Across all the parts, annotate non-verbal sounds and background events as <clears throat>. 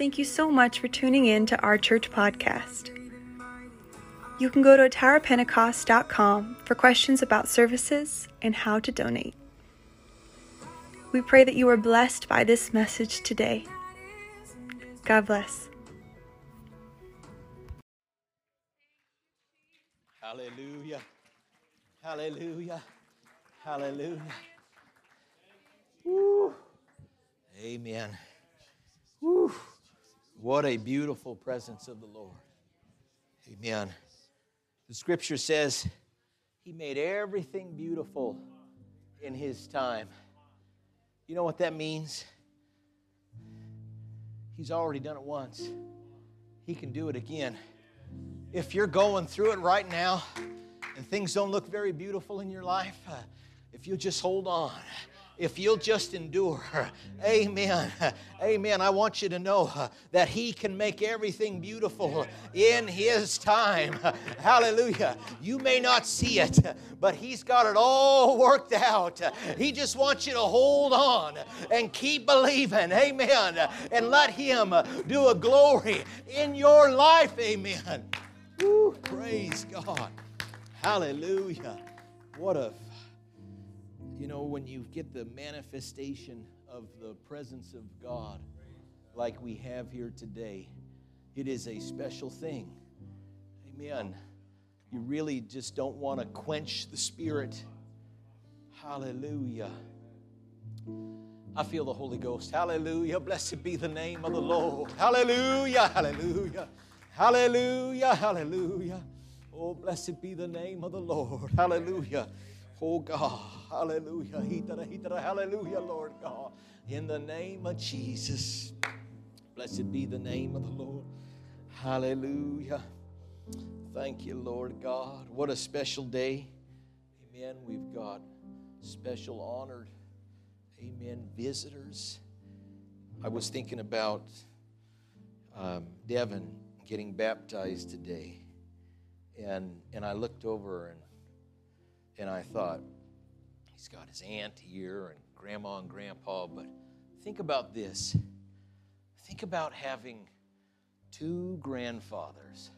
Thank you so much for tuning in to our church podcast. You can go to atarapentecost.com for questions about services and how to donate. We pray that you are blessed by this message today. God bless. Hallelujah. Hallelujah. Hallelujah. Woo. Amen. Woo. What a beautiful presence of the Lord. Amen. The scripture says he made everything beautiful in his time. You know what that means? He's already done it once. He can do it again. If you're going through it right now and things don't look very beautiful in your life, uh, if you just hold on, if you'll just endure. <laughs> Amen. <laughs> Amen. I want you to know uh, that He can make everything beautiful in His time. <laughs> Hallelujah. You may not see it, but He's got it all worked out. He just wants you to hold on and keep believing. Amen. And let Him do a glory in your life. Amen. Woo, praise God. Hallelujah. What a you know, when you get the manifestation of the presence of God like we have here today, it is a special thing. Amen. You really just don't want to quench the Spirit. Hallelujah. I feel the Holy Ghost. Hallelujah. Blessed be the name of the Lord. Hallelujah. Hallelujah. Hallelujah. Hallelujah. Oh, blessed be the name of the Lord. Hallelujah. Oh God, hallelujah. Hallelujah, Lord God. In the name of Jesus. Blessed be the name of the Lord. Hallelujah. Thank you, Lord God. What a special day. Amen. We've got special honored, amen, visitors. I was thinking about um, Devin getting baptized today. And, and I looked over and and I thought, he's got his aunt here and grandma and grandpa, but think about this. Think about having two grandfathers.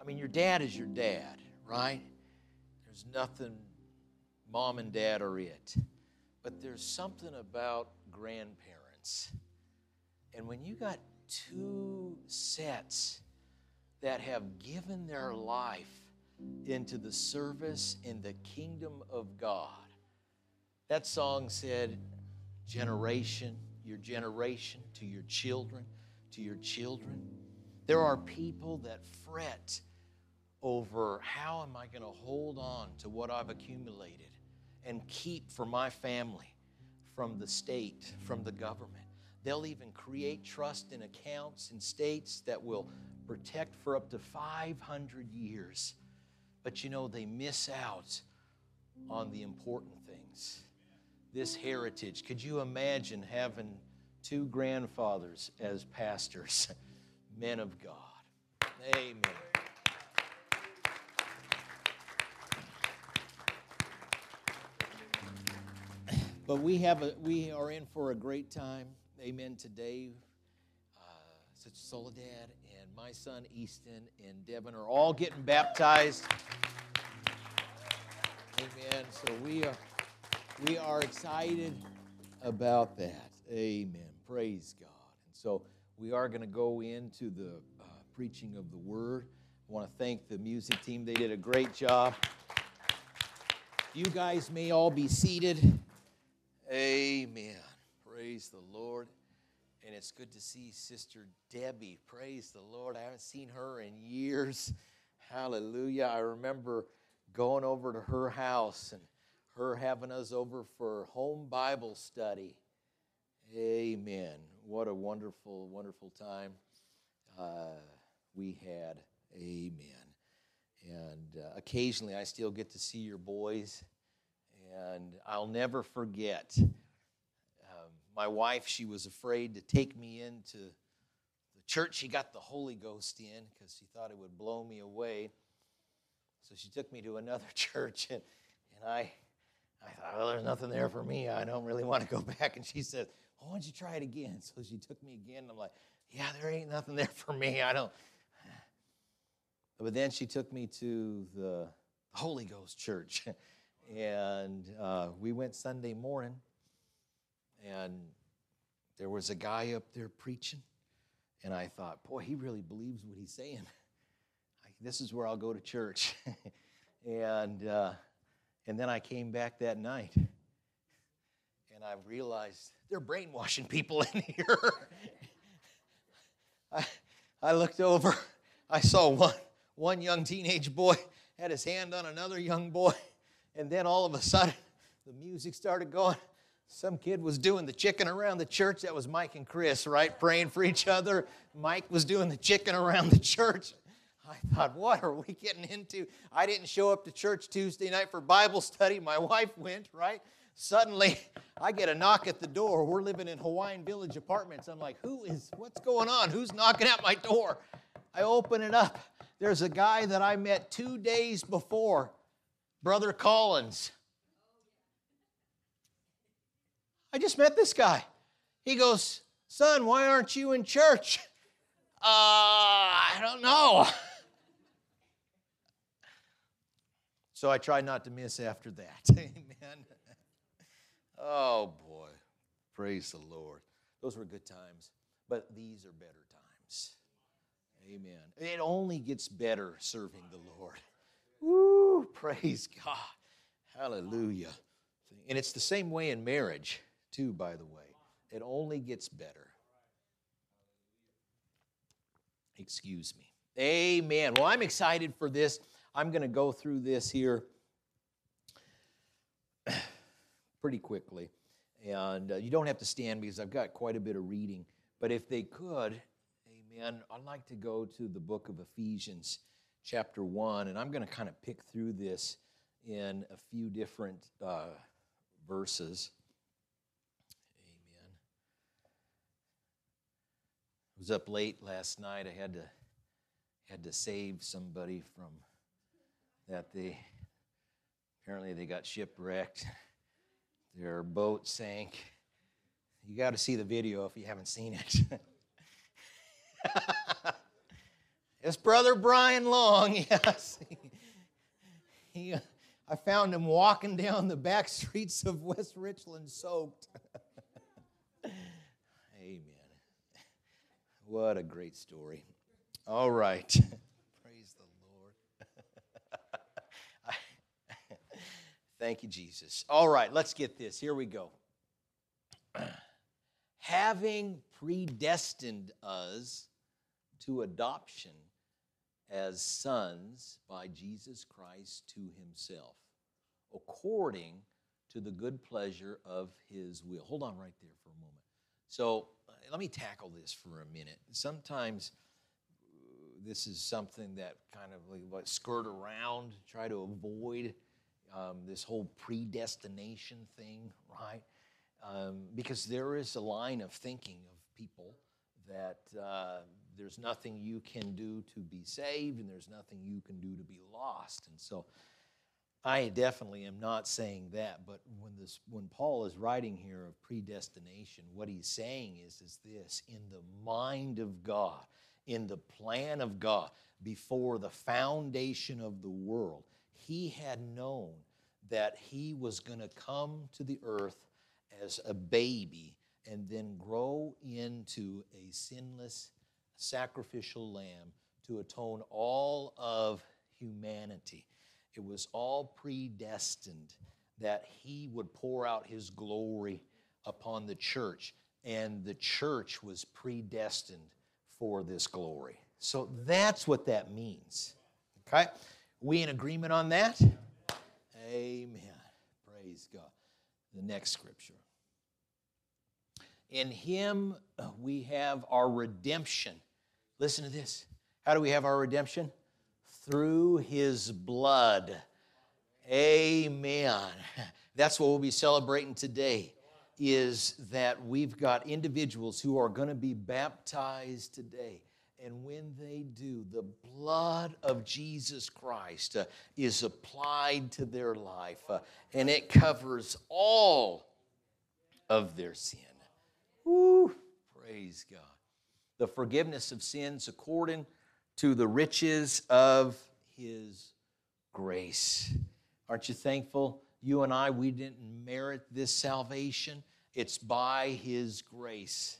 I mean, your dad is your dad, right? There's nothing, mom and dad are it. But there's something about grandparents. And when you got two sets that have given their life into the service in the kingdom of God. That song said, generation, your generation to your children, to your children. There are people that fret over how am I going to hold on to what I've accumulated and keep for my family from the state, from the government. They'll even create trust in accounts in states that will protect for up to 500 years but you know, they miss out on the important things. This heritage. Could you imagine having two grandfathers as pastors, <laughs> men of God? Amen. But we have a, we are in for a great time. Amen. Today, uh, Soledad my son Easton and Devin are all getting baptized. Amen. So we are we are excited about that. Amen. Praise God. And so we are going to go into the uh, preaching of the word. I want to thank the music team. They did a great job. You guys may all be seated. Amen. Praise the Lord and it's good to see Sister Debbie. Praise the Lord. I haven't seen her in years. <laughs> Hallelujah. I remember going over to her house and her having us over for home Bible study. Amen. What a wonderful, wonderful time uh, we had. Amen. And uh, occasionally I still get to see your boys, and I'll never forget my wife, she was afraid to take me into the church she got the Holy Ghost in because she thought it would blow me away. So she took me to another <laughs> church, and, and I, I thought, well, there's nothing there for me. I don't really want to go <laughs> back. And she said, well, why don't you try it again? So she took me again. And I'm like, yeah, there ain't nothing there for me. I don't. <sighs> But then she took me to the Holy Ghost Church. <laughs> And uh, we went Sunday morning, and there was a guy up there preaching. And I thought, boy, he really believes what he's saying. <laughs> This is where I'll go to church. <laughs> and, uh, and then I came back that night, and I realized they're brainwashing people <laughs> in here. I, I looked over, I saw one, one young teenage boy had his hand on another young boy and then all of a sudden, the music started going. Some kid was doing the chicken around the church. That was Mike and Chris, right? Praying for each other. Mike was doing the chicken around the church. I thought, what are we getting into? I didn't show up to church Tuesday night for Bible study. My wife went, right? Suddenly, I get a knock at the door. We're living in Hawaiian Village apartments. I'm like, who is, what's going on? Who's knocking at my door? I open it up. There's a guy that I met two days before Brother Collins. I just met this guy. He goes, Son, why aren't you in church? <laughs> Uh, I don't know. <laughs> So I tried not to miss after that. <laughs> Amen. Oh boy. Praise the Lord. Those were good times, but these are better times. Amen. It only gets better serving the Lord. Woo, praise God. Hallelujah. And it's the same way in marriage, too, by the way. It only gets better. Excuse me. Amen. Well, I'm excited for this. I'm going to go through this here <sighs> pretty quickly. And uh, you don't have to stand because I've got quite a bit of reading. But if they could, amen, I'd like to go to the book of Ephesians chapter 1, and I'm going to kind of pick through this in a few different uh, verses. Amen. I was up late last night. I had to had to save somebody from that they apparently they got shipwrecked. Their boat sank. You got to see the video if you haven't seen it. <laughs> It's Brother Brian Long, <laughs> yes. he, I found him walking down the back streets of West Richland soaked. Amen. What a great story. All right. <laughs> Praise the Lord. <laughs> <laughs> Thank you, Jesus. All right, let's get this. Here we go. <clears throat> Having predestined us to adoption as sons by Jesus Christ to himself, according to the good pleasure of his will. Hold on right there for a moment. So let me tackle this for a minute. Sometimes this is something that kind of like skirt around, try to avoid um, this whole predestination thing, right? Um, because there is a line of thinking of people that uh, there's nothing you can do to be saved, and there's nothing you can do to be lost. And so I definitely am not saying that, but when this when Paul is writing here of predestination, what he's saying is, is this in the mind of God, in the plan of God, before the foundation of the world, he had known that he was going to come to the earth as a baby and then grow into a sinless sacrificial lamb to atone all of humanity. It was all predestined that he would pour out his glory upon the church, and the church was predestined for this glory. So that's what that means. Okay? We in agreement on that? Amen. Praise God. The next scripture. In him uh, we have our redemption. Listen to this. How do we have our redemption? Through his blood. Amen. <laughs> That's what we'll be celebrating today is that we've got individuals who are going to be baptized today. And when they do, the blood of Jesus Christ uh, is applied to their life, uh, and it covers all of their sin. Woo! Praise God. the forgiveness of sins according to the riches of his grace. Aren't you thankful? You and I, we didn't merit this salvation. It's by his grace.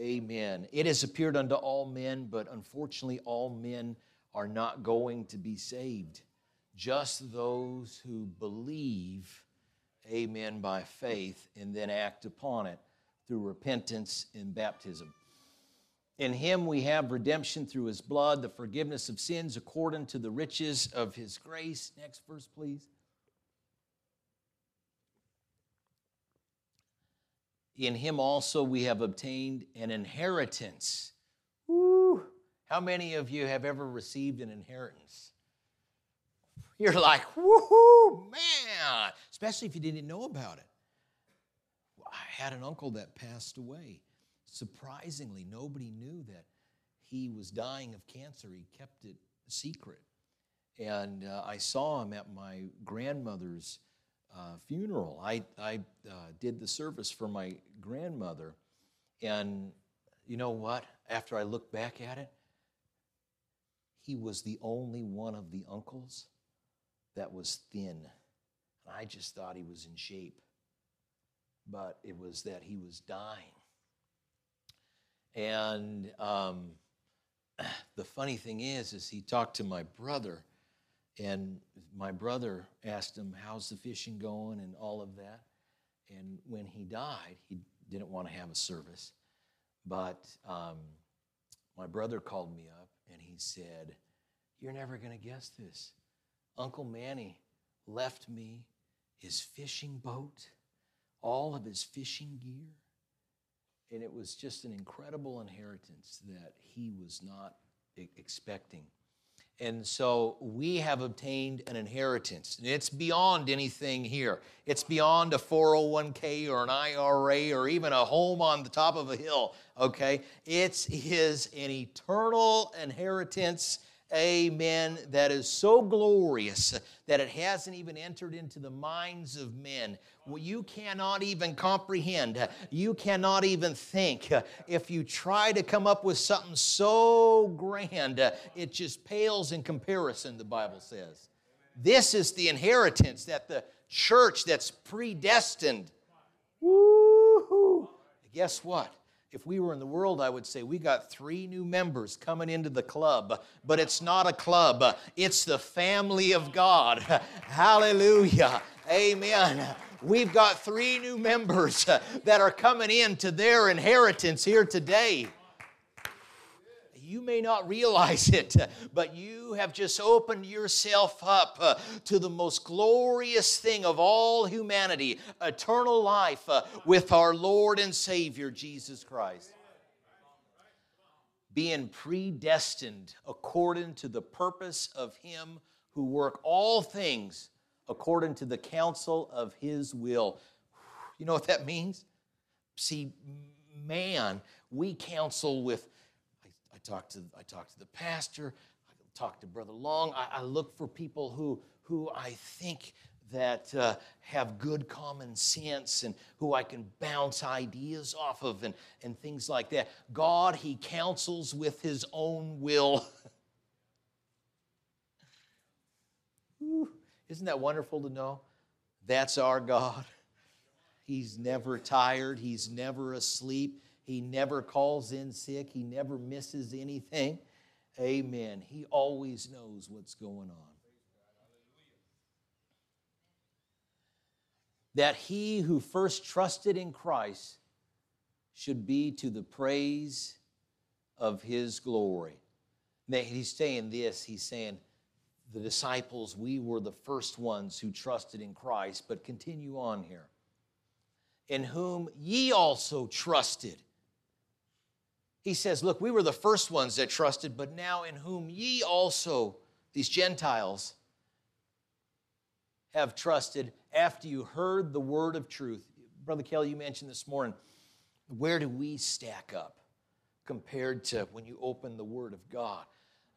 Amen. It has appeared unto all men, but unfortunately, all men are not going to be saved. Just those who believe, amen, by faith and then act upon it through repentance and baptism. In him we have redemption through his blood, the forgiveness of sins according to the riches of his grace. Next verse, please. In him also we have obtained an inheritance. Woo! How many of you have ever received an inheritance? You're like, woohoo, man! Especially if you didn't know about it. I had an uncle that passed away. Surprisingly, nobody knew that he was dying of cancer. He kept it secret. And uh, I saw him at my grandmother's uh, funeral. I, I uh, did the service for my grandmother. And you know what? After I look back at it, he was the only one of the uncles that was thin. I just thought he was in shape. But it was that he was dying. And um, <clears throat> the funny thing is, is he talked to my brother, and my brother asked him, "How's the fishing going?" and all of that. And when he died, he didn't want to have a service, but um, my brother called me up and he said, "You're never going to guess this. Uncle Manny left me his fishing boat, all of his fishing gear." And it was just an incredible inheritance that he was not expecting. And so we have obtained an inheritance. And it's beyond anything here. It's beyond a 401k or an IRA or even a home on the top of a hill, okay? It's his an eternal inheritance amen, that is so glorious that it hasn't even entered into the minds of men. Well, you cannot even comprehend, you cannot even think. If you try to come up with something so grand, it just pales in comparison, the Bible says. This is the inheritance that the church that's predestined. Woo-hoo. Guess what? If we were in the world, I would say we got three new members coming into the club, but it's not a club, it's the family of God. <laughs> Hallelujah. Amen. We've got three new members that are coming into their inheritance here today. You may not realize <laughs> it, but you have just opened yourself up uh, to the most glorious thing of all humanity eternal life uh, with our Lord and Savior, Jesus Christ. Being predestined according to the purpose of Him who work all things according to the counsel of His will. You know what that means? See, man, we counsel with I talk to, I talk to the pastor, I talk to Brother Long. I, I look for people who, who I think that uh, have good common sense and who I can bounce ideas off of and, and things like that. God, He counsels with His own will. <laughs> isn't that wonderful to know? That's our God. He's never tired, He's never asleep. He never calls in sick. He never misses anything. Amen. He always knows what's going on. That he who first trusted in Christ should be to the praise of his glory. Now, he's saying this, he's saying, the disciples, we were the first ones who trusted in Christ, but continue on here. In whom ye also trusted he says, Look, we were the first ones that trusted, but now in whom ye also, these Gentiles, have trusted after you heard the word of truth. Brother Kelly, you mentioned this morning, where do we stack up compared to when you open the word of God?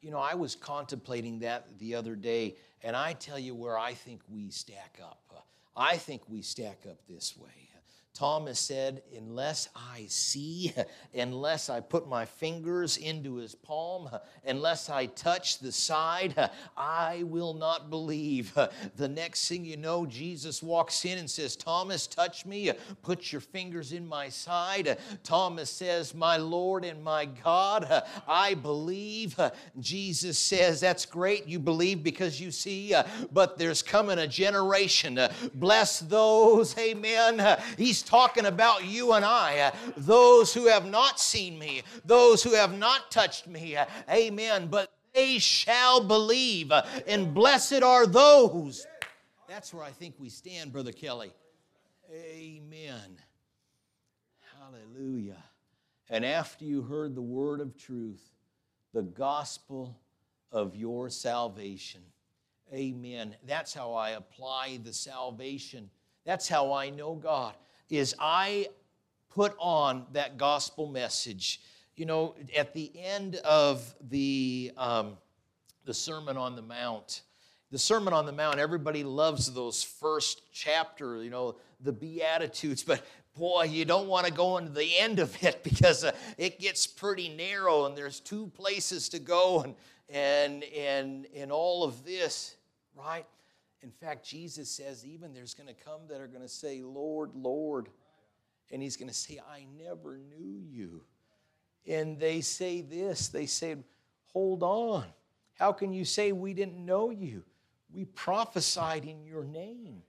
You know, I was contemplating that the other day, and I tell you where I think we stack up. I think we stack up this way Thomas said, Unless I see, unless I put my fingers into his palm, unless I touch the side, I will not believe. The next thing you know, Jesus walks in and says, Thomas, touch me, put your fingers in my side. Thomas says, My Lord and my God, I believe. Jesus says, That's great, you believe because you see, but there's coming a generation. Bless those, amen. He's Talking about you and I, uh, those who have not seen me, those who have not touched me. Uh, amen. But they shall believe, uh, and blessed are those. That's where I think we stand, Brother Kelly. Amen. Hallelujah. And after you heard the word of truth, the gospel of your salvation. Amen. That's how I apply the salvation. That's how I know God is I put on that gospel message. You know, at the end of the, um, the Sermon on the Mount, the Sermon on the Mount, everybody loves those first chapter, you know, the Beatitudes, but boy, you don't want to go into the end of it <laughs> because uh, it gets pretty narrow and there's two places to go and, and, and, and all of this, right? In fact, Jesus says even there's going to come that are going to say, Lord, Lord. And he's going to say, I never knew you. And they say this they say, Hold on. How can you say we didn't know you? We prophesied in your name,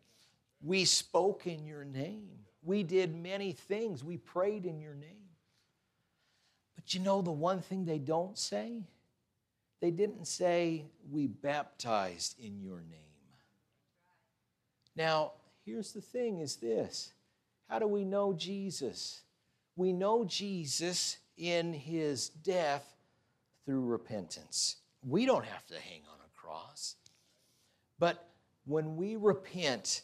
we spoke in your name, we did many things, we prayed in your name. But you know the one thing they don't say? They didn't say, We baptized in your name. Now, here's the thing is this. How do we know Jesus? We know Jesus in his death through repentance. We don't have to hang on a cross. But when we repent,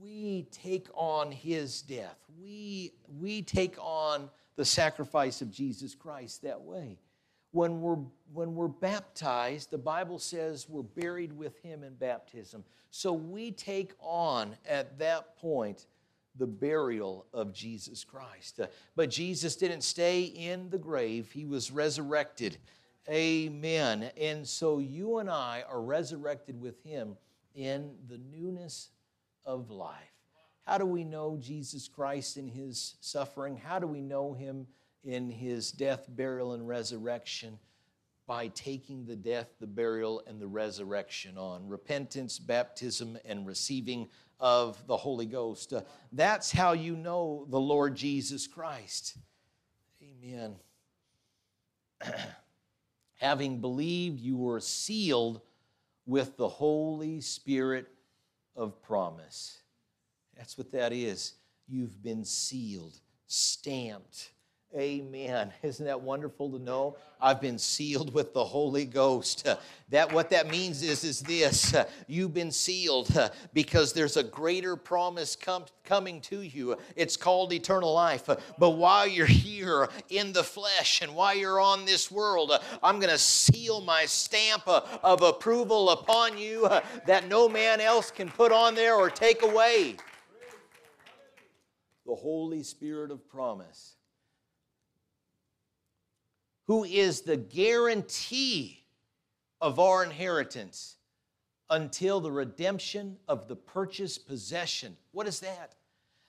we take on his death. We, we take on the sacrifice of Jesus Christ that way when we're, when we're baptized, the Bible says we're buried with him in baptism. So we take on at that point the burial of Jesus Christ. Uh, but Jesus didn't stay in the grave, he was resurrected. Amen. And so you and I are resurrected with him in the newness of life. How do we know Jesus Christ in his suffering? How do we know him in his death, burial, and resurrection by taking the death, the burial, and the resurrection on repentance, baptism, and receiving of the Holy Ghost. Uh, that's how you know the Lord Jesus Christ. Amen. <clears throat> Having believed, you were sealed with the Holy Spirit of promise. That's what that is. You've been sealed, stamped Amen. <laughs> Isn't that wonderful to know? I've been sealed with the Holy Ghost. <laughs> That what that means is is this: <laughs> you've been sealed because there's a greater promise com- coming to you. It's called eternal life. But while you're here in the flesh and while you're on this world, I'm going to seal my stamp uh, of approval upon you that no man else can put on there or take away. The Holy Spirit of promise who is the guarantee of our inheritance until the redemption of the purchased possession. What is that?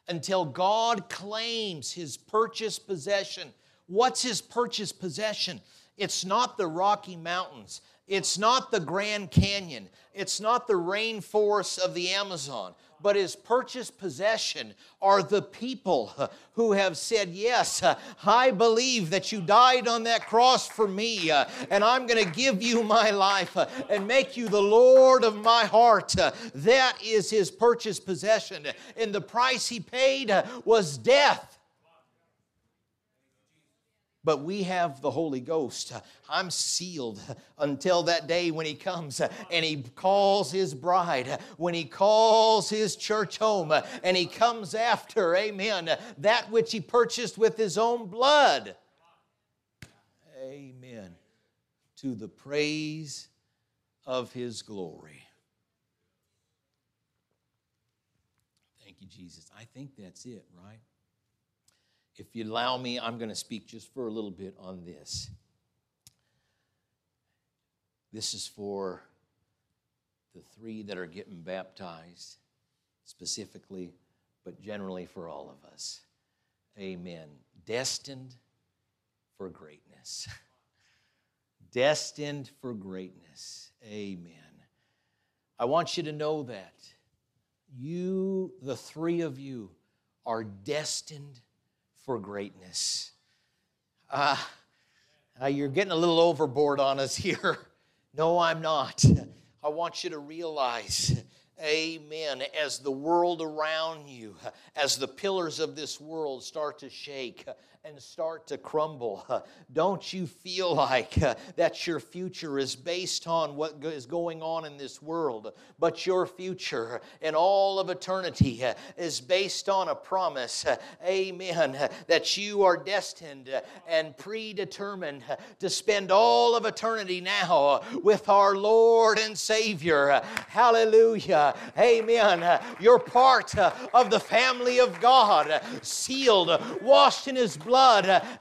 Until God claims his purchased possession. What's his purchased possession? It's not the Rocky Mountains. It's not the Grand Canyon. It's not the rainforests of the Amazon but his purchased possession are the people who have said, Yes, I believe that you died on that cross for me, and I'm going to give you my life and make you the Lord of my heart. That is his purchased possession. And the price he paid was death but we have the Holy Ghost. I'm sealed until that day when He comes and He calls His bride, when He calls His church home, and He comes after, amen, that which He purchased with His own blood. Amen. To the praise of His glory. Thank you, Jesus. I think that's it, right? If you allow me, I'm going to speak just for a little bit on this. This is for the three that are getting baptized, specifically, but generally for all of us. Amen. Destined for greatness. <laughs> Destined for greatness. Amen. I want you to know that you, the three of you, are destined for greatness. Uh, uh, you're getting a little overboard on us <laughs> here. No, I'm not. I want you to realize Amen. As the world around you, as the pillars of this world start to shake and start to crumble, <laughs> don't you feel like uh, that your future is based on what is going on in this world, but your future and all of eternity uh, is based on a promise, uh, amen, that you are destined and predetermined to spend all of eternity now with our Lord and Savior. Hallelujah. Amen. You're part of the family of God, sealed, washed in His blood.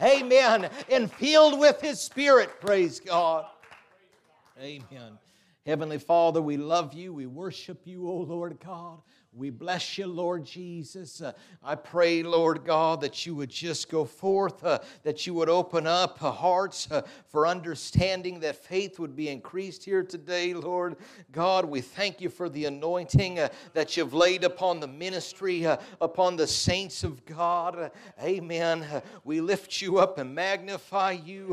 Amen. And filled with His Spirit. Praise God. Amen. Heavenly Father, we love you. We worship you, O Lord God. We bless you, Lord Jesus. Uh, I pray, Lord God, that you would just go forth, uh, that you would open up uh, hearts uh, for understanding, that faith would be increased here today, Lord God. We thank you for the anointing uh, that you've laid upon the ministry, uh, upon the saints of God. Amen. we lift you up and magnify you.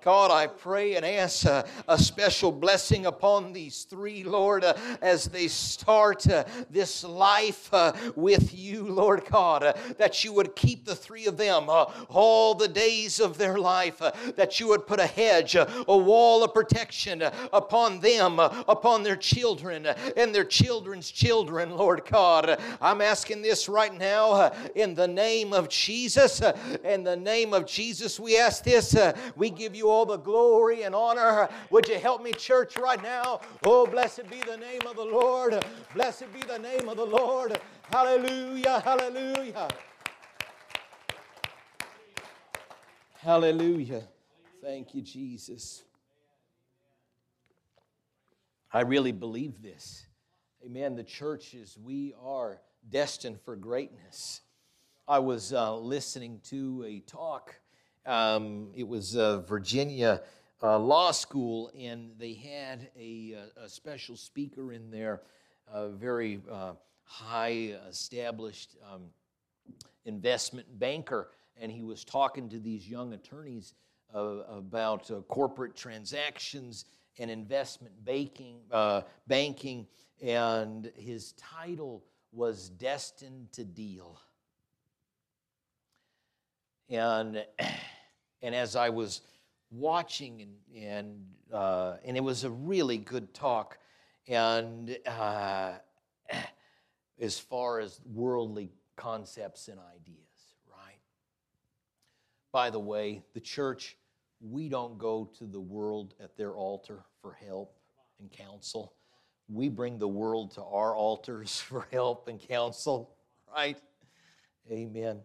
God, I pray and ask a special blessing upon these three, Lord, as they start this life uh, with you, Lord God, uh, that you would keep the three of them uh, all the days of their life, uh, that you would put a hedge, uh, a wall of protection uh, upon them, upon their children, and their children's children, Lord God. I'm asking this right now in the name of Jesus. In the name of Jesus, we ask this. We give you all the glory and honor. Would you help me, church, right now? Oh, blessed be the name of the Lord. Blessed be the name of the Lord. Hallelujah, hallelujah. Hallelujah. Thank you, Jesus. I really believe this. Amen. The churches, we are destined for greatness. I was uh, listening to a talk. Um, it was uh, Virginia uh, Law School, and they had a, uh, a special speaker in there, a very uh, high established um, investment banker, and he was talking to these young attorneys uh, about uh, corporate transactions and investment banking, uh, banking, and his title was Destined to Deal. And, <clears throat> and as I was watching, and, and, uh, and it was a really good talk, and uh, as far as worldly concepts and ideas, right? By the way, the church, we don't go to the world at their altar for help and counsel. We bring the world to our altars <laughs> for help and counsel, right? Amen.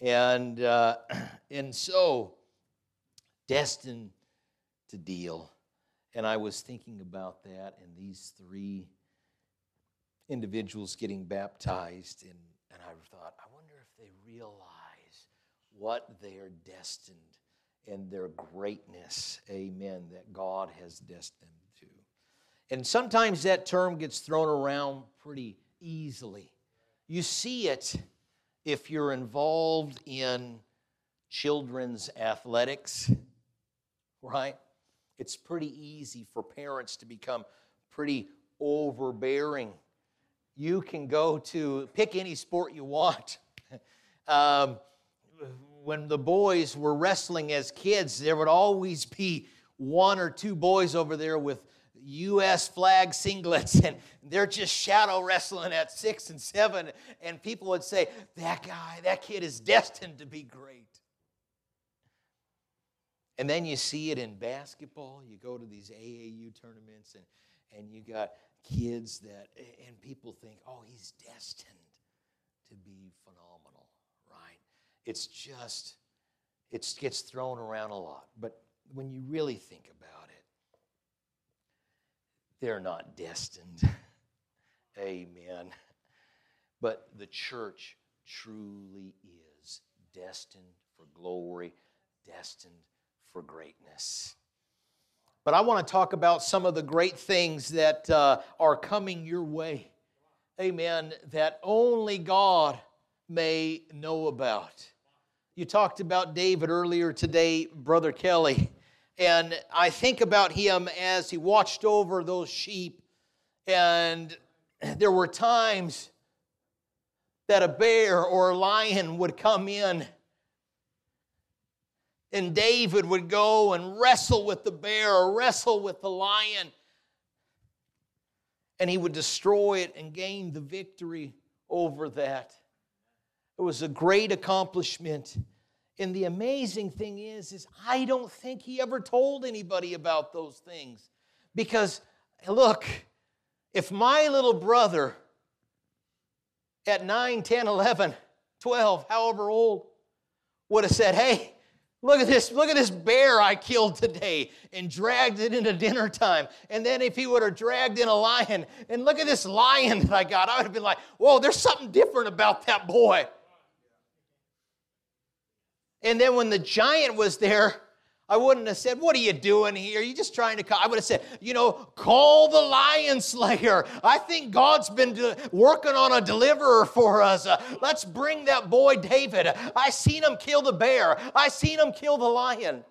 And, uh, <clears throat> and so, destined to deal. And I was thinking about that in these three individuals getting baptized, and, and I thought, I wonder if they realize what they are destined and their greatness, amen, that God has destined to. And sometimes that term gets thrown around pretty easily. You see it if you're involved in children's athletics, right? It's pretty easy for parents to become pretty overbearing you can go to pick any sport you want. <laughs> um, when the boys were wrestling as kids, there would always be one or two boys over there with U.S. flag singlets, <laughs> and they're just shadow wrestling at six and seven. And people would say, That guy, that kid is destined to be great. And then you see it in basketball. You go to these AAU tournaments, and, and you got kids that, and people think, oh, he's destined to be phenomenal, right? it's just, it gets thrown around a lot. But when you really think about it, they're not destined. <laughs> Amen. But the church truly is destined for glory, destined for greatness. But I want to talk about some of the great things that uh, are coming your way. Amen. That only God may know about. You talked about David earlier today, Brother Kelly. And I think about him as he watched over those sheep. And there were times that a bear or a lion would come in and David would go and wrestle with the bear or wrestle with the lion. And he would destroy it and gain the victory over that. It was a great accomplishment. And the amazing thing is, is I don't think he ever told anybody about those things. Because, look, if my little brother at 9, 10, 11, 12, however old, would have said, Hey, Look at this, look at this bear I killed today and dragged it into dinner time. And then if he would have dragged in a lion, and look at this lion that I got, I would have been like, whoa, there's something different about that boy. And then when the giant was there, I wouldn't have said, What are you doing here? You just trying to call? I would have said, You know, call the lion slayer. I think God's been working on a deliverer for us. Uh, let's bring that boy David. I seen him kill the bear, I seen him kill the lion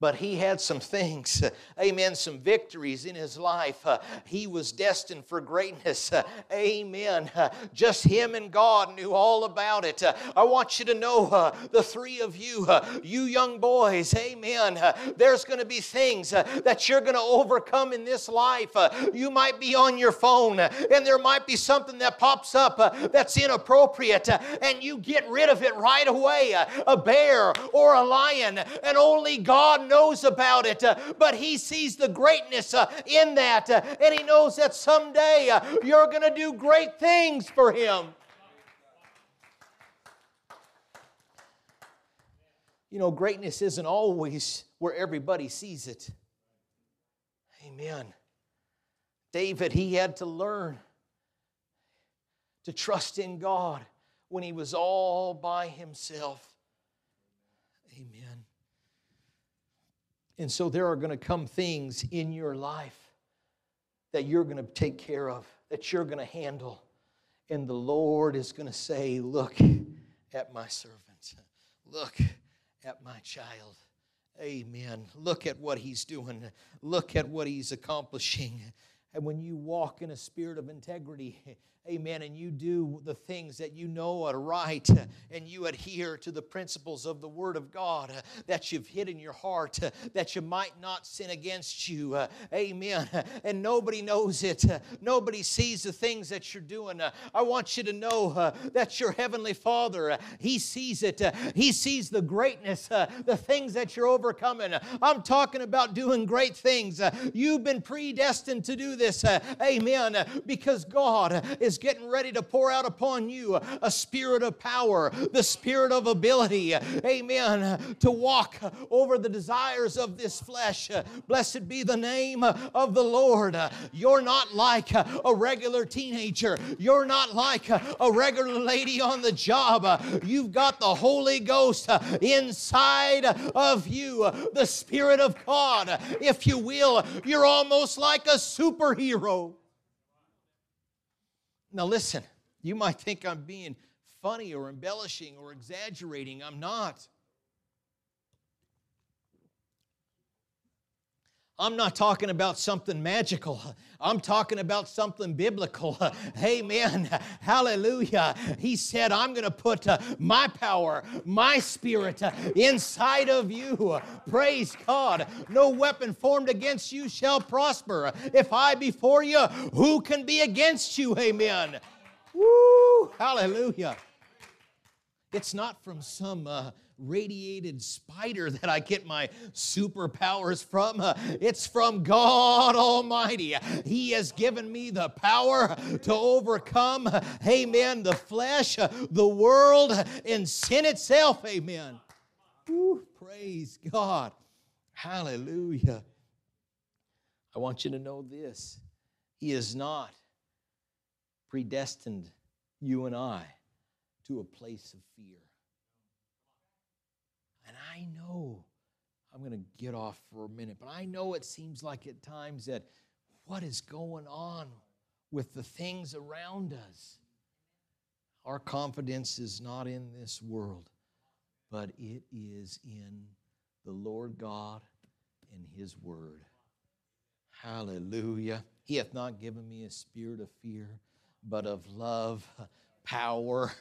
but he had some things, <laughs> amen, some victories in his life. Uh, he was destined for greatness, uh, amen. Uh, just him and God knew all about it. Uh, I want you to know, uh, the three of you, uh, you young boys, amen, there's going to be things that you're going to overcome in this life. you might be on your phone, and there might be something that pops up that's inappropriate, and you get rid of it right away a bear or a lion, and only God knows about it, uh, but he sees the greatness uh, in that, uh, and he knows that someday you're going to do great things for him. You know, greatness isn't always where everybody sees it. Amen. David, he had to learn to trust in God when he was all by himself. Amen. And so there are going to come things in your life that you're going to take care of, that you're going to handle. And the Lord is going to say, Look at my servant. Look at my child. Amen. Look at what he's doing. Look at what he's accomplishing. And when you walk in a spirit of integrity, amen, and you do the things that you know are right, and you adhere to the principles of the Word of God that you've hid in your heart, that you might not sin against you, amen. And nobody knows it, nobody sees the things that you're doing. I want you to know that your Heavenly Father, He sees it, He sees the greatness, the things that you're overcoming. I'm talking about doing great things. You've been predestined to do this, amen, because God is getting ready to pour out upon you a spirit of power, the spirit of ability, amen, to walk over the desires of this flesh. Blessed be the name of the Lord. You're not like a regular teenager, you're not like a regular lady on the job. You've got the Holy Ghost inside of you, the Spirit of God, if you will. You're almost like a superhero. Now, listen, you might think I'm being funny or embellishing or exaggerating. I'm not. I'm not talking about something magical. I'm talking about something biblical. <laughs> Amen. Hallelujah. He said, I'm going to put uh, my power, my spirit uh, inside of you. Praise God. No weapon formed against you shall prosper. If I be for you, who can be against you? Amen. Woo. Hallelujah. It's not from some uh, radiated spider that I get my superpowers from. Uh, it's from God Almighty. He has given me the power to overcome, amen, the flesh, the world, and sin itself, amen. Woo, praise God. Hallelujah. I want you to know this He is not predestined you and I to a place of fear. I know, I'm going to get off for a minute, but I know it seems like at times that what is going on with the things around us? Our confidence is not in this world, but it is in the Lord God and His Word. Hallelujah. He hath not given me a spirit of fear, but of love, <laughs> power.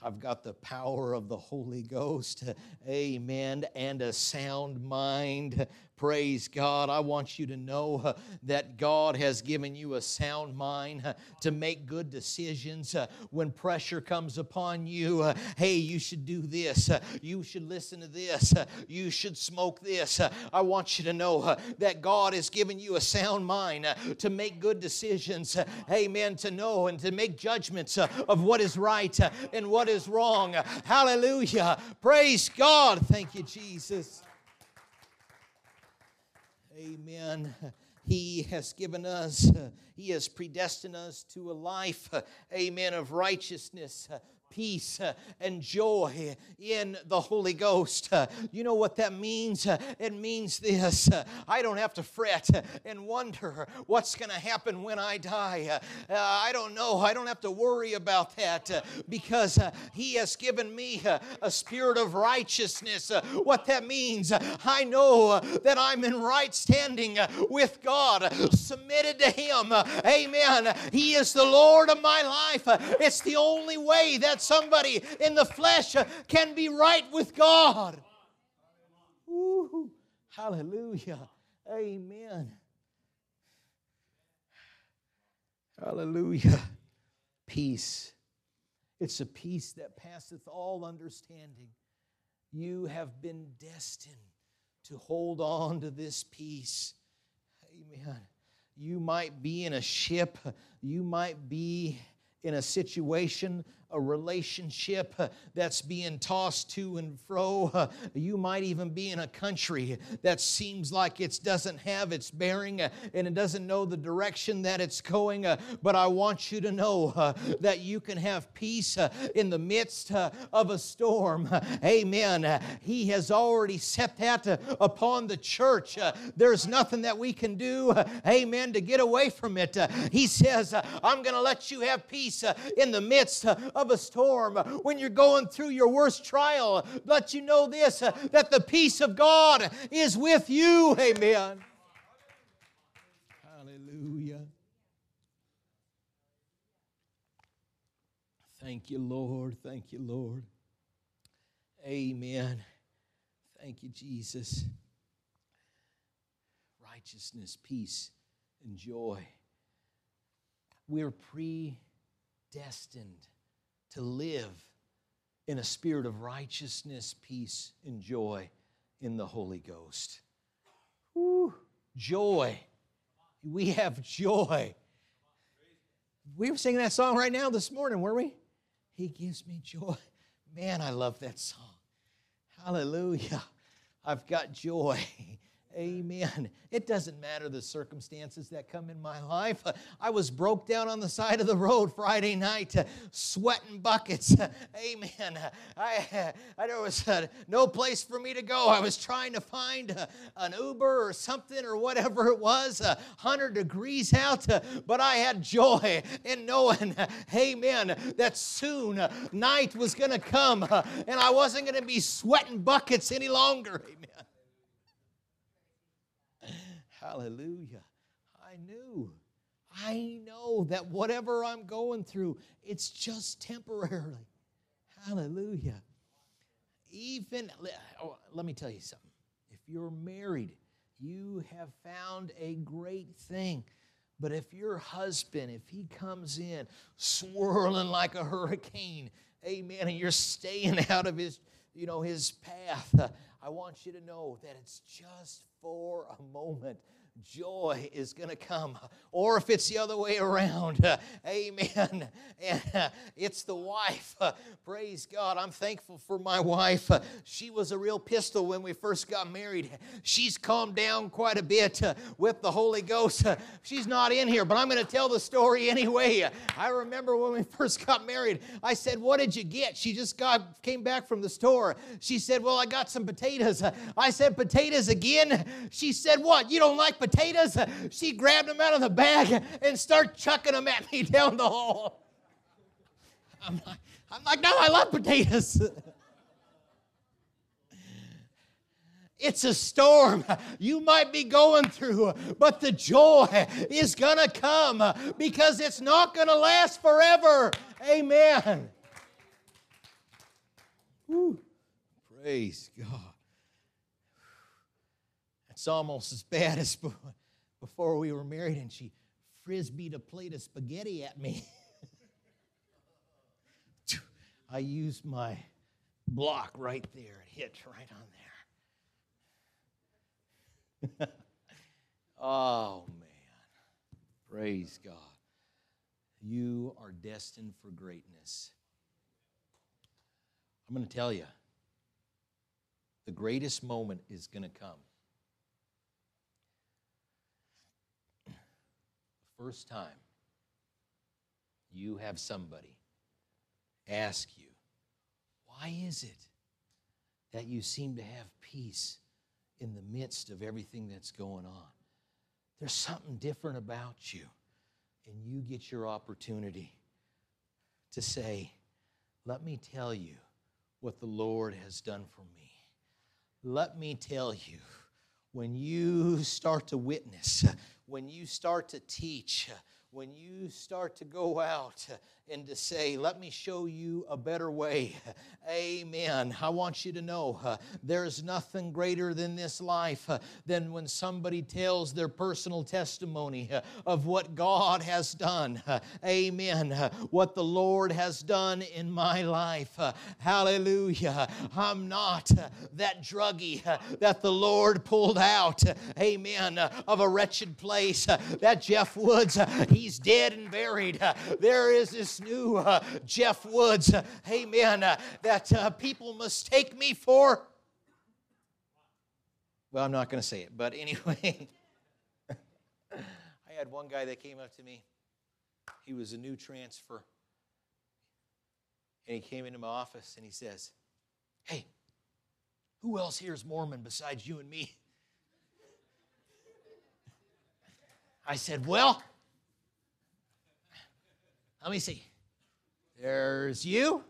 I've got the power of the Holy Ghost. Amen. And a sound mind. Praise God. I want you to know that God has given you a sound mind to make good decisions. When pressure comes upon you, hey, you should do this. You should listen to this. You should smoke this. I want you to know that God has given you a sound mind to make good decisions. Amen. To know and to make judgments of what is right and what is wrong. Hallelujah. Praise God. Thank you, Jesus. Amen. He has given us, He has predestined us to a life, amen, of righteousness, peace uh, and joy in the Holy Ghost. Uh, you know what that means? Uh, it means this uh, I don't have to fret and wonder what's going to happen when I die. Uh, uh, I don't know. I don't have to worry about that because He has given me a spirit of righteousness. What that means, I know that I'm in right standing with God, submitted to Him. Amen. He is the Lord of my life. It's the only way that somebody in the flesh can be right with God. Ooh, hallelujah. Amen. Hallelujah. Peace. It's a peace that passeth all understanding. You have been destined to hold on to this peace. Amen. You might be in a ship, you might be in a situation a relationship uh, that's being tossed to and fro. Uh, you might even be in a country that seems like it doesn't have its bearing uh, and it doesn't know the direction that it's going. Uh, but I want you to know uh, that you can have peace uh, in the midst of a storm. <laughs> Amen. He has already set that upon the church. There's nothing that we can do, amen, to get away from it. He says, I'm going to let you have peace in the midst of a storm, when you're going through your worst trial, let you know this that the peace of God is with you. Amen. Hallelujah. Thank you, Lord. Thank you, Lord. Amen. Thank you, Jesus. Righteousness, peace, and joy. We're predestined to live in a spirit of righteousness, peace, and joy in the Holy Ghost. Woo, joy. We have joy. We were singing that song right now this morning, were we? He gives me joy. Man, I love that song. Hallelujah. I've got joy. <laughs> Amen. <laughs> It doesn't matter the circumstances that come in my life. <laughs> I was broke down on the side of the road Friday night, <laughs> sweating buckets. Amen. I, I there was uh, no place for me to go. I was trying to find uh, an Uber or something or whatever it was, 100 degrees out, uh, but I had joy in knowing, amen, that soon night was going to come and I wasn't going to be sweating buckets any longer. Amen. Hallelujah. I knew. I know that whatever I'm going through, it's just temporarily. Hallelujah. Even, oh, let me tell you something. If you're married, you have found a great thing. But if your husband, if he comes in swirling like a hurricane, amen, and you're staying <laughs> out of his you know, his path, <laughs> I want you to know that it's just for a moment joy is going to come. Or if it's the other way around, uh, <laughs> amen. And uh, it's the wife. Uh, praise God. I'm thankful for my wife. Uh, she was a real pistol when we first got married. She's calmed down quite a bit uh, with the Holy Ghost. Uh, she's not in here, but I'm going to tell the story anyway. I remember when we <laughs> first got married, I said, What did you get? She just got came back from the store. She said, Well, I got some potatoes. I said, Potatoes again? She said, What? You don't like potatoes? Potatoes. She grabbed them out of the bag and started chucking them at me <laughs> down the hall. I'm like, I'm like no, I love potatoes. It's a storm you might be going through, but the joy is going to come because it's not going to last forever. Amen. Woo. Praise God. Almost as bad as <laughs> before we were married, and she frisbeed a plate of spaghetti at me. <laughs> I used my block right there. It hit right on there. <laughs> oh, man. Praise God. You are destined for greatness. I'm going to tell you, the greatest moment is going to come. First time you have somebody ask you, why is it that you seem to have peace in the midst of everything that's going on? There's something different about you. And you get your opportunity to say, Let me tell you what the Lord has done for me. Let me tell you, when you start to witness, when you start to teach, when you start to go out and to say, Let me show you a better way. <laughs> Amen. I want you to know uh, there's nothing greater than this life uh, than when somebody tells their personal testimony uh, of what God has done. <laughs> Amen. Uh, what the Lord has done in my life. Uh, hallelujah. I'm not uh, that druggie that the Lord pulled out. Amen. Of a wretched place. That Jeff Woods, he's dead and buried. There is this new uh, Jeff Woods, <laughs> uh, amen, uh, that uh, people mistake me for. Well, I'm not going to say it, but <laughs> anyway. I had one guy that came up to me. He was a new transfer. And he came into my office and he says, Hey, who else here is Mormon besides you and me? I said, Well, let me see. There's you,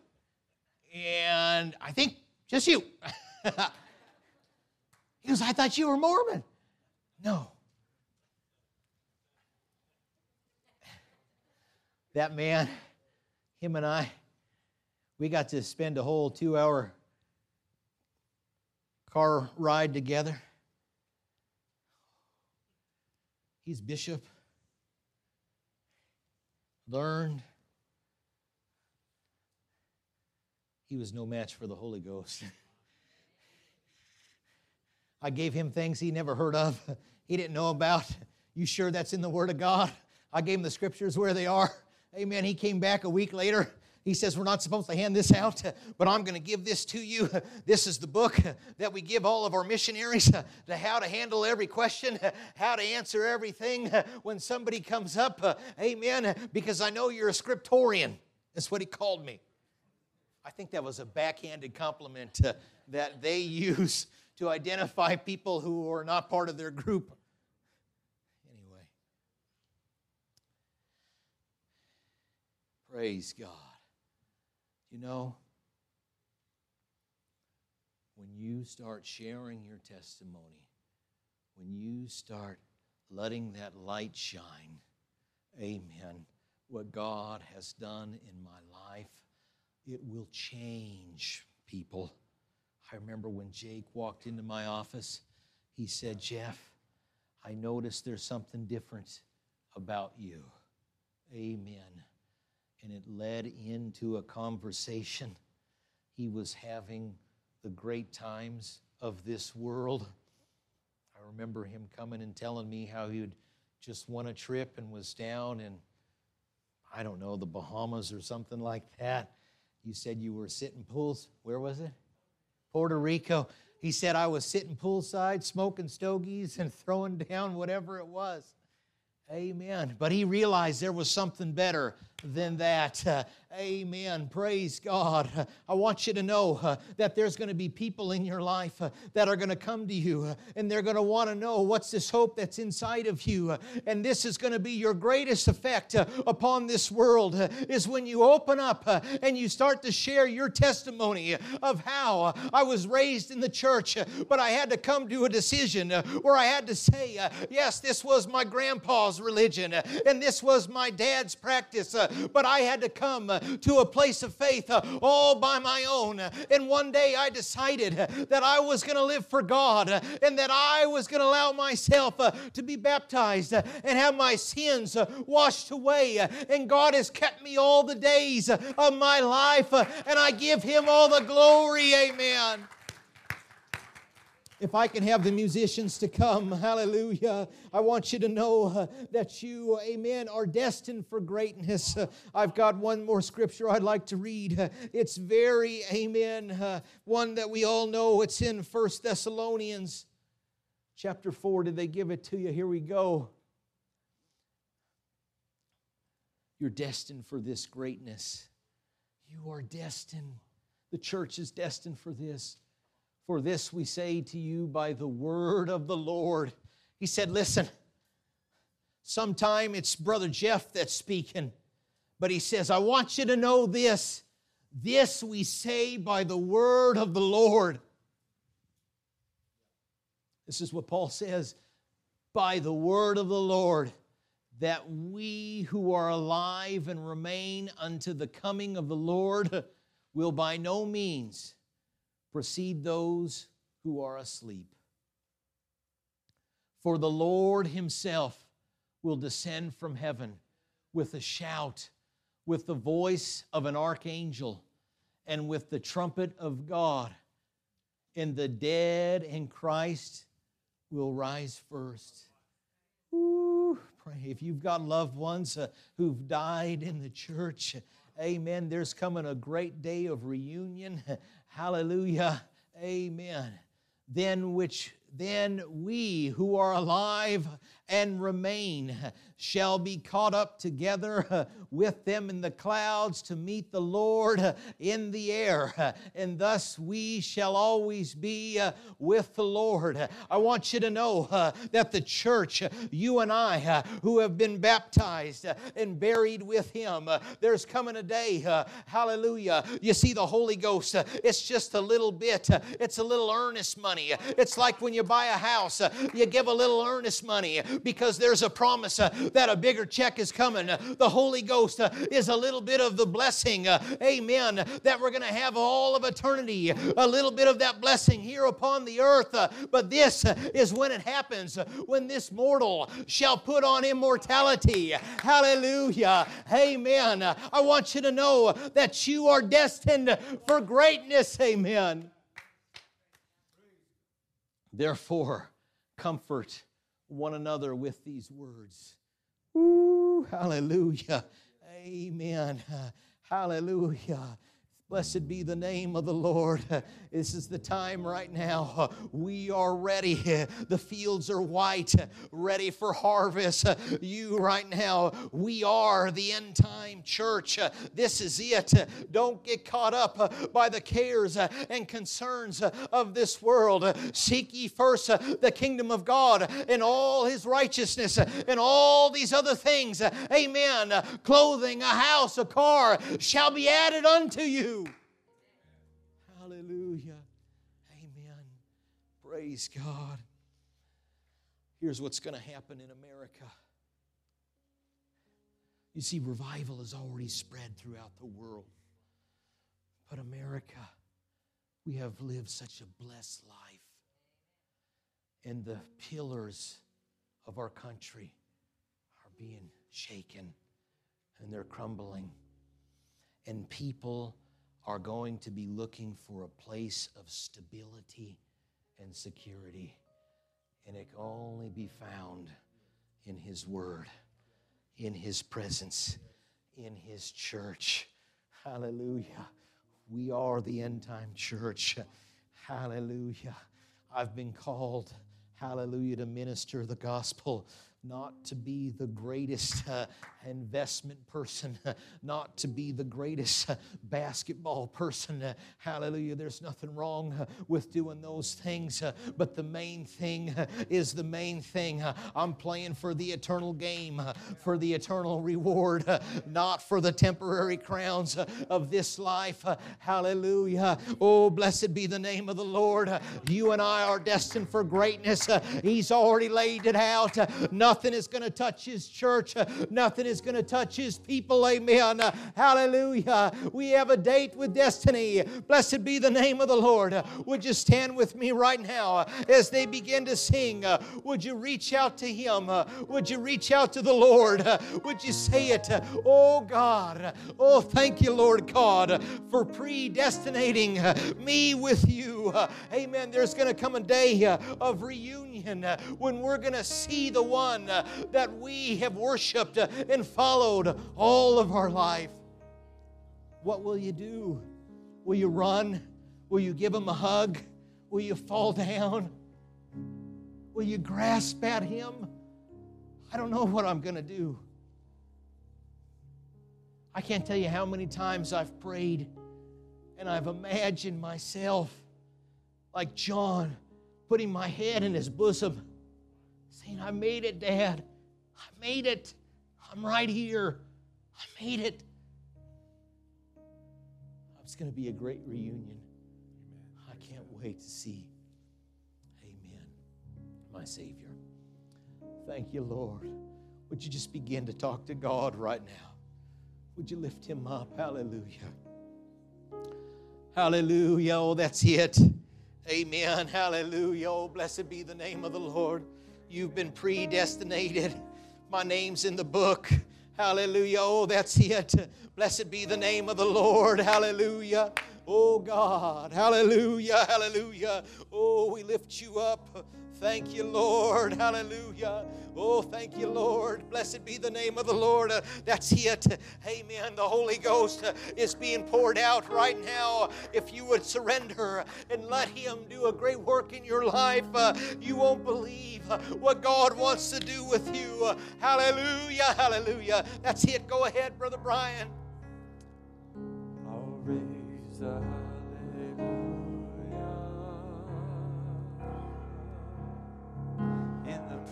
and I think just you. <laughs> he goes, I thought you were Mormon. No. That man, him and I, we got to spend a whole two hour car ride together. He's bishop, learned he was no match for the Holy Ghost. <laughs> I gave him things he never heard of, <laughs> he didn't know about. You sure that's in the Word of God? I gave him the scriptures where they are. Amen. He came back a week later. He says, We're not supposed to hand this out, <laughs> but I'm going to give this to you. This is the book that we give all of our missionaries to how to handle every question, how to answer everything when somebody comes up. Amen. Because I know you're a scriptorian. That's what he called me. I think that was a backhanded compliment that they <laughs> use to identify people who are not part of their group. Anyway, praise God. You know, when you start sharing your testimony, when you start letting that light shine, amen, what God has done in my life it will change people. I remember when Jake walked into my office, he said, Jeff, I noticed there's something different about you. Amen. And it led into a conversation he was having the great times of this world. I remember him coming and telling me how he would just won a trip and was down in, I don't know, the Bahamas or something like that. You said you were sitting pools. Where was it? Puerto Rico. He said I was sitting poolside, smoking stogies and throwing down whatever it was. Amen. But he realized there was something better than that. Uh, amen. Praise God. I want you to know uh, that there's going to be people in your life uh, that are going to come to you uh, and they're going to want to know what's this hope that's inside of you. Uh, and this is going to be your greatest effect upon this world is when you open up and you start to share your testimony of how I was raised in the church, but I had to come to a decision where I had to say, yes, this was my grandpa's religion and this was my dad's practice but I had to come uh, to a place of faith uh, all by my own. And one day I decided that I was going to live for God and that I was going to allow myself uh, to be baptized and have my sins washed away. And God has kept me all the days of my life, and I give Him all the glory. Amen. If I can have the musicians to come, <laughs> hallelujah. I want you to know uh, that you, amen, are destined for greatness. Uh, <laughs> I've got one more scripture I'd like to read. Uh, <laughs> it's very, amen, uh, one that we all know. It's in First Thessalonians chapter 4. Did they give it to you? Here we go. You're destined for this greatness. You are destined. The church is destined for this. For this we say to you by the word of the Lord. He said, Listen, sometime it's Brother Jeff that's speaking, but he says, I want you to know this. This we say by the word of the Lord. This is what Paul says by the word of the Lord, that we who are alive and remain unto the coming of the Lord will by no means precede those who are asleep. For the Lord Himself will descend from heaven with a shout, with the voice of an archangel, and with the trumpet of God. And the dead in Christ will rise first. Ooh, pray. If you've got loved ones uh, who've died in the church, amen, there's coming a great day of reunion. <laughs> Hallelujah. Amen. Then which then we who are alive and remain shall be caught up together <laughs> with them in the clouds to meet the Lord <laughs> in the air, <laughs> and thus we shall always be uh, with the Lord. I want you to know uh, that the church, uh, you and I, who have been baptized and buried with Him, there's coming a day, hallelujah. You see, the Holy Ghost, it's just a little bit, it's a little earnest money. It's like when you buy a house, you give a little earnest money because there's a promise uh, that a bigger check is coming. The Holy Ghost uh, is a little bit of the blessing, uh, amen, that we're going to have all of eternity, a little bit of that blessing here upon the earth. But this is when it happens, when this mortal shall put on immortality. Hallelujah. Amen. I want you to know that you are destined for greatness. Amen. Therefore, comfort one another with these words. Ooh, hallelujah. Amen. <laughs> Hallelujah. Blessed be the name of the Lord. <laughs> This is the time right now. <laughs> We are ready. <laughs> The fields are white, ready for harvest. You right now, we are the end time church. This is it. Don't get caught up by the cares and concerns of this world. Seek ye first the kingdom of God and all his righteousness and all these other things. Amen. Clothing, a house, a car shall be added unto you. Hallelujah. Amen. Praise God. Here's what's going to happen in America. You see, revival has already spread throughout the world. But America, we have lived such a blessed life. And the pillars of our country are being shaken and they're crumbling. And people are going to be looking for a place of stability and security. And it can only be found in His Word, in His presence, in His church. Hallelujah. We are the end time church. Hallelujah. I've been called, hallelujah, to minister the gospel not to be the greatest <laughs> uh, investment person, uh, <laughs> not to be the greatest uh, basketball person. Uh, hallelujah. There's nothing wrong uh, with doing those things, uh, but the main thing is the main thing. I'm playing for the eternal game, for the eternal reward, not for the temporary crowns of this life. hallelujah. Oh, blessed be the name of the Lord. you and I are destined for greatness. He's already laid it out. Nothing is going to touch His church. Nothing is going to touch His people. Amen. Hallelujah. We have a date with destiny. Blessed be the name of the Lord. Would you stand with me right now as they begin to sing? Would you reach out to Him? Would you reach out to the Lord? Would you say it? Oh God. Oh, thank you, Lord God, for predestinating me with you. Amen. There's going to come a day of reunion when we're going to see the one one uh, that we have worshiped uh, and followed all of our life. What will you do? Will you run? Will you give him a hug? Will you fall down? Will you grasp at him? I don't know what I'm going to do. I can't tell you how many times I've prayed and I've imagined myself like John putting my head in his bosom saying, I made it, Dad. I made it. I'm right here. I made it. It's going to be a great reunion. I can't wait to see. Amen. My Savior. Thank you, Lord. Would you just begin to talk to God right now? Would you lift him up? Hallelujah. Hallelujah. Oh, that's it. Amen. Hallelujah. Oh, blessed be the name of the Lord. You've been predestinated. My name's in the book. Hallelujah. Oh, that's it. Blessed be the name of the Lord. Hallelujah. Oh, God. Hallelujah. Hallelujah. Oh, we lift you up. Thank you, Lord. Hallelujah. Oh, thank you, Lord. Blessed be the name of the Lord. Uh, that's it. Amen. The Holy Ghost uh, is being poured out right now. If you would surrender and let Him do a great work in your life, uh, you won't believe uh, what God wants to do with you. Hallelujah. Hallelujah. That's it. Go ahead, Brother Brian.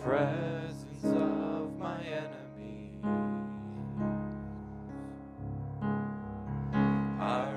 Presence of my enemy. I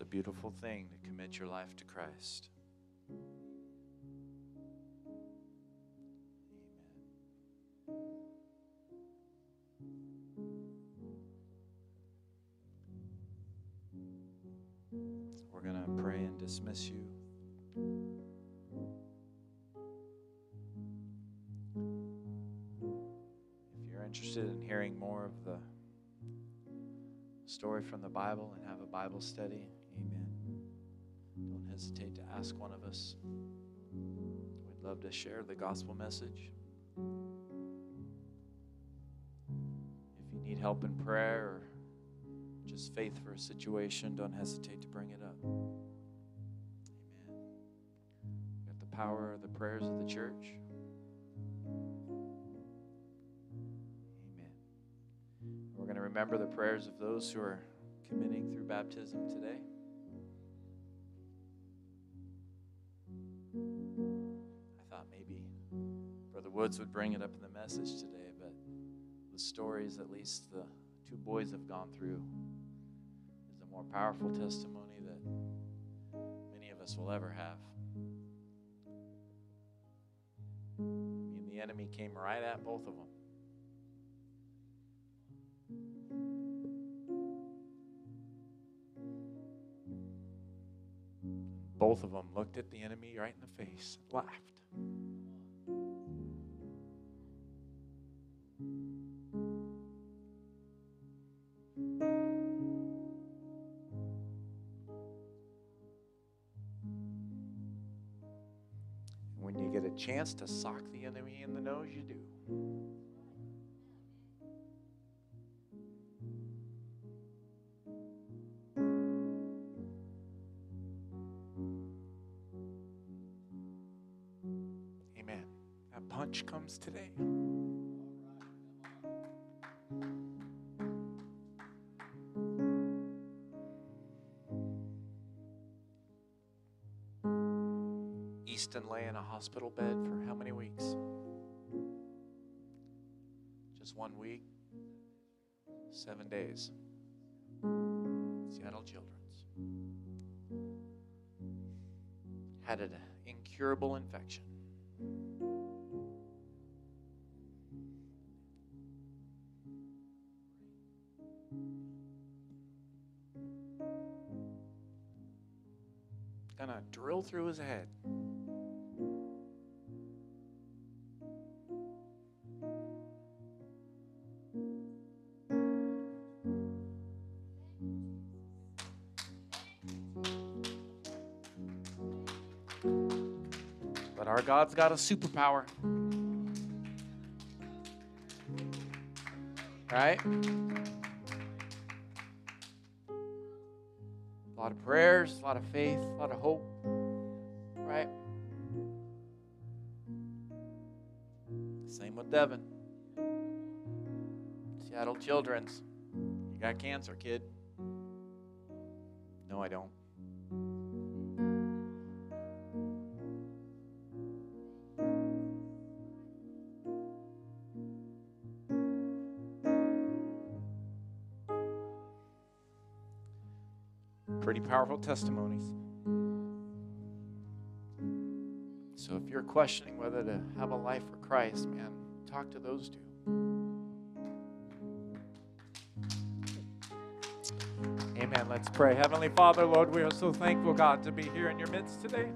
It's a beautiful thing to commit your life to Christ. Amen. We're going to pray and dismiss you. If you're interested in hearing more of the story from the Bible and have a Bible study, hesitate to ask one of us. We'd love to share the gospel message. If you need help in prayer or just faith for a situation, don't hesitate to bring it up. Amen. We got the power of the prayers of the church. Amen. We're going to remember the prayers of those who are committing through baptism today. I thought maybe Brother Woods would bring it up in the message today, but the stories, at least the two boys have gone through, is a more powerful testimony that many of us will ever have. I mean, the enemy came right at both of them. Both of them looked at the enemy right in the face, and laughed. When you get a chance to sock the enemy in the nose, you do. Today. Easton lay in a hospital bed for how many weeks? Just one week? Seven days. Seattle Children's. Had an incurable infection. Through his head. But our God's got a superpower. Right? A lot of prayers, a lot of faith, a lot of hope. Devin. Seattle Children's. You got cancer, kid. No, I don't. Pretty powerful testimonies. So if you're questioning whether to have a life for Christ, man, talk to those two. Amen. Let's pray. Heavenly Father, Lord, we are so thankful, God, to be here in your midst today.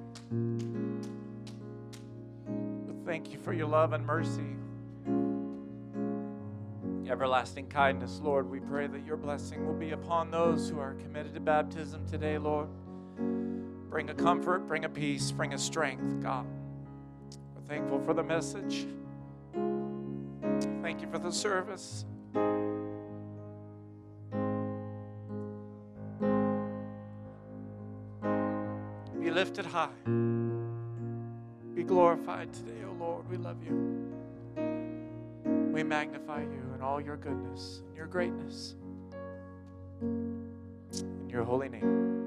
Thank you for your love and mercy, everlasting kindness, Lord. We pray that your blessing will be upon those who are committed to baptism today, Lord. Bring a comfort, bring a peace, bring a strength, God. We're thankful for the message. Thank you for the service. Be lifted high. Be glorified today, O Lord. We love you. We magnify you in all your goodness and your greatness. In your holy name.